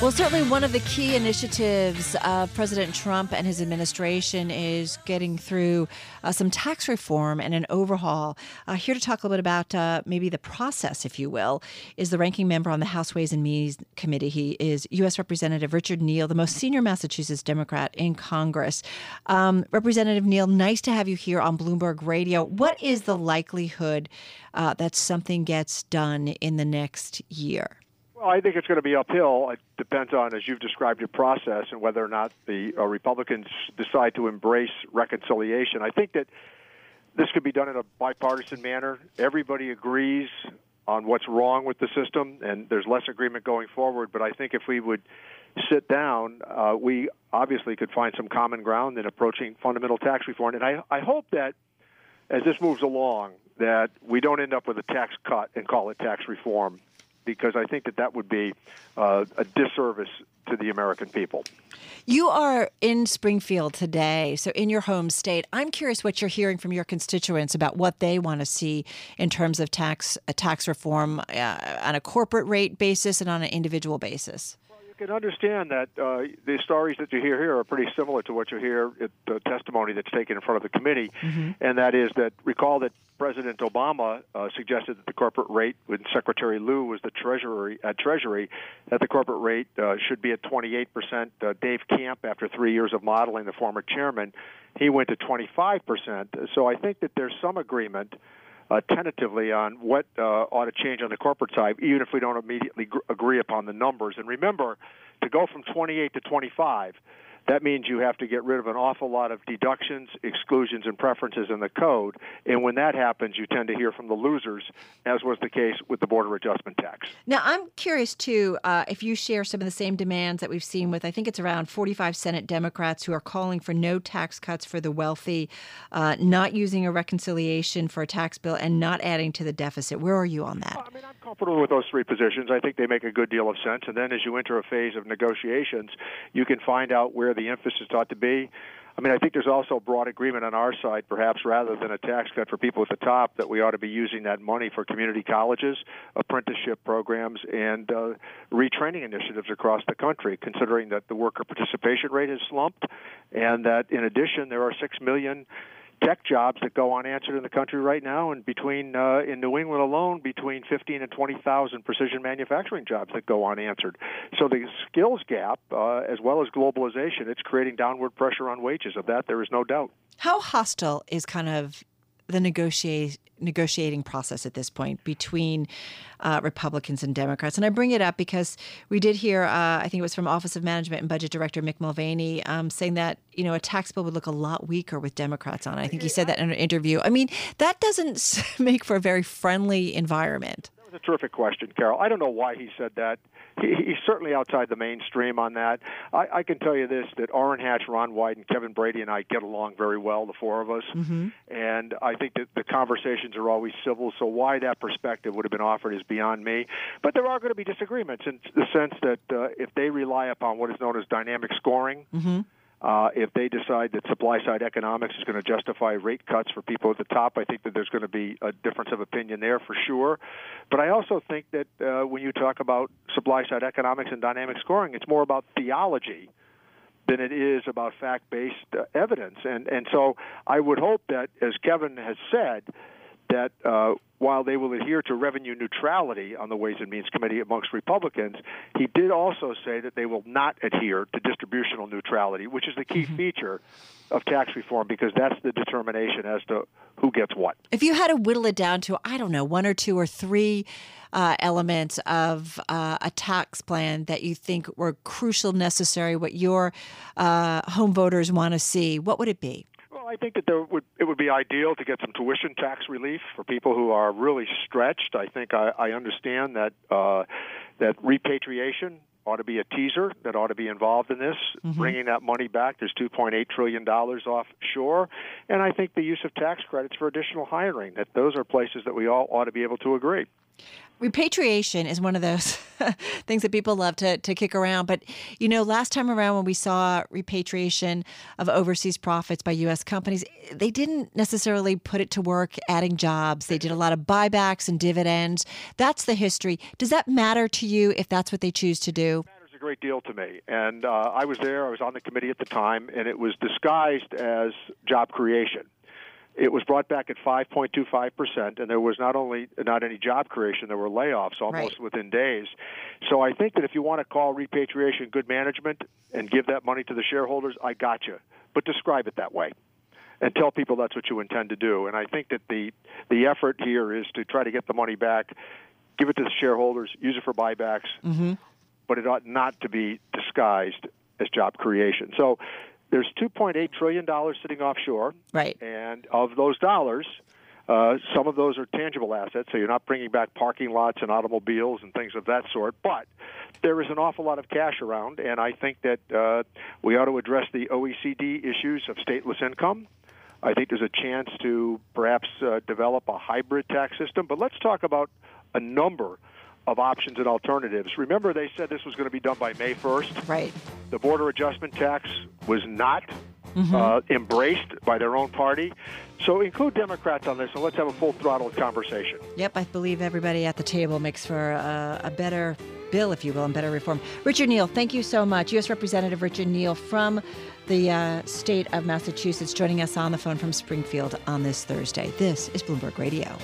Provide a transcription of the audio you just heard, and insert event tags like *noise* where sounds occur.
Well, certainly one of the key initiatives of President Trump and his administration is getting through uh, some tax reform and an overhaul. Uh, here to talk a little bit about uh, maybe the process, if you will, is the ranking member on the House Ways and Means Committee. He is U.S. Representative Richard Neal, the most senior Massachusetts Democrat in Congress. Um, Representative Neal, nice to have you here on Bloomberg Radio. What is the likelihood uh, that something gets done in the next year? Well, I think it's going to be uphill. It depends on, as you've described, your process and whether or not the uh, Republicans decide to embrace reconciliation. I think that this could be done in a bipartisan manner. Everybody agrees on what's wrong with the system, and there's less agreement going forward. But I think if we would sit down, uh, we obviously could find some common ground in approaching fundamental tax reform. And I, I hope that as this moves along, that we don't end up with a tax cut and call it tax reform because I think that that would be uh, a disservice to the American people. You are in Springfield today, so in your home state. I'm curious what you're hearing from your constituents about what they want to see in terms of tax uh, tax reform uh, on a corporate rate basis and on an individual basis can understand that uh, the stories that you hear here are pretty similar to what you hear at the testimony that's taken in front of the committee, mm-hmm. and that is that recall that President Obama uh, suggested that the corporate rate, when Secretary Lew was the treasury at Treasury, that the corporate rate uh, should be at 28 percent. Uh, Dave Camp, after three years of modeling, the former chairman, he went to 25 percent. So I think that there's some agreement uh, tentatively on what uh, ought to change on the corporate side, even if we don't immediately gr- agree upon the numbers. And remember, to go from 28 to 25, that means you have to get rid of an awful lot of deductions, exclusions, and preferences in the code. And when that happens, you tend to hear from the losers, as was the case with the border adjustment tax. Now, I'm curious too uh, if you share some of the same demands that we've seen with, I think it's around 45 Senate Democrats who are calling for no tax cuts for the wealthy, uh, not using a reconciliation for a tax bill, and not adding to the deficit. Where are you on that? I mean, I'm comfortable with those three positions. I think they make a good deal of sense. And then as you enter a phase of negotiations, you can find out where the emphasis ought to be. I mean, I think there's also broad agreement on our side, perhaps rather than a tax cut for people at the top, that we ought to be using that money for community colleges, apprenticeship programs, and uh, retraining initiatives across the country, considering that the worker participation rate has slumped, and that in addition, there are 6 million tech jobs that go unanswered in the country right now, and between uh, in New England alone, between 15 and 20 thousand precision manufacturing jobs that go unanswered. So the skills gap, uh, as well as globalization, it's creating downward pressure on wages. Of that, there is no doubt. How hostile is kind of the negotiate, negotiating process at this point between uh, Republicans and Democrats. And I bring it up because we did hear, uh, I think it was from Office of Management and Budget Director Mick Mulvaney, um, saying that you know a tax bill would look a lot weaker with Democrats on it. I think he said that in an interview. I mean, that doesn't *laughs* make for a very friendly environment was a terrific question, Carol. I don't know why he said that. He, he's certainly outside the mainstream on that. I, I can tell you this: that Orrin Hatch, Ron Wyden, Kevin Brady, and I get along very well, the four of us, mm-hmm. and I think that the conversations are always civil. So why that perspective would have been offered is beyond me. But there are going to be disagreements in the sense that uh, if they rely upon what is known as dynamic scoring. Mm-hmm uh, if they decide that supply side economics is going to justify rate cuts for people at the top, I think that there's going to be a difference of opinion there for sure. But I also think that uh, when you talk about supply side economics and dynamic scoring, it's more about theology than it is about fact based uh, evidence. And and so I would hope that, as Kevin has said, that uh, while they will adhere to revenue neutrality on the Ways and Means Committee amongst Republicans, he did also say that they will not adhere to distributional neutrality, which is the key mm-hmm. feature of tax reform because that's the determination as to who gets what. If you had to whittle it down to, I don't know, one or two or three uh, elements of uh, a tax plan that you think were crucial, necessary, what your uh, home voters want to see, what would it be? I think that there would it would be ideal to get some tuition tax relief for people who are really stretched. I think I, I understand that uh, that repatriation ought to be a teaser that ought to be involved in this, mm-hmm. bringing that money back. There's 2.8 trillion dollars offshore, and I think the use of tax credits for additional hiring. That those are places that we all ought to be able to agree. Repatriation is one of those *laughs* things that people love to, to kick around. But, you know, last time around when we saw repatriation of overseas profits by U.S. companies, they didn't necessarily put it to work adding jobs. They did a lot of buybacks and dividends. That's the history. Does that matter to you if that's what they choose to do? Matters a great deal to me. And uh, I was there, I was on the committee at the time, and it was disguised as job creation. It was brought back at 5.25%, and there was not only not any job creation, there were layoffs almost Right. within days. So I think that if you want to call repatriation good management and give that money to the shareholders, I got you. But describe it that way and tell people that's what you intend to do. And I think that the the effort here is to try to get the money back, give it to the shareholders, use it for buybacks, mm-hmm. but it ought not to be disguised as job creation. So there's 2.8 trillion dollars sitting offshore, Right. and of those dollars. Uh, some of those are tangible assets, so you're not bringing back parking lots and automobiles and things of that sort. But there is an awful lot of cash around, and I think that uh, we ought to address the OECD issues of stateless income. I think there's a chance to perhaps uh, develop a hybrid tax system. But let's talk about a number of options and alternatives. Remember, they said this was going to be done by May 1st. Right. The border adjustment tax was not uh, embraced by their own party. So include Democrats on this, and let's have a full throttle conversation. Yep, I believe everybody at the table makes for a, a better bill, if you will, and better reform. Richard Neal, thank you so much. U.S. Representative Richard Neal from the uh, state of Massachusetts joining us on the phone from Springfield on this Thursday. This is Bloomberg Radio.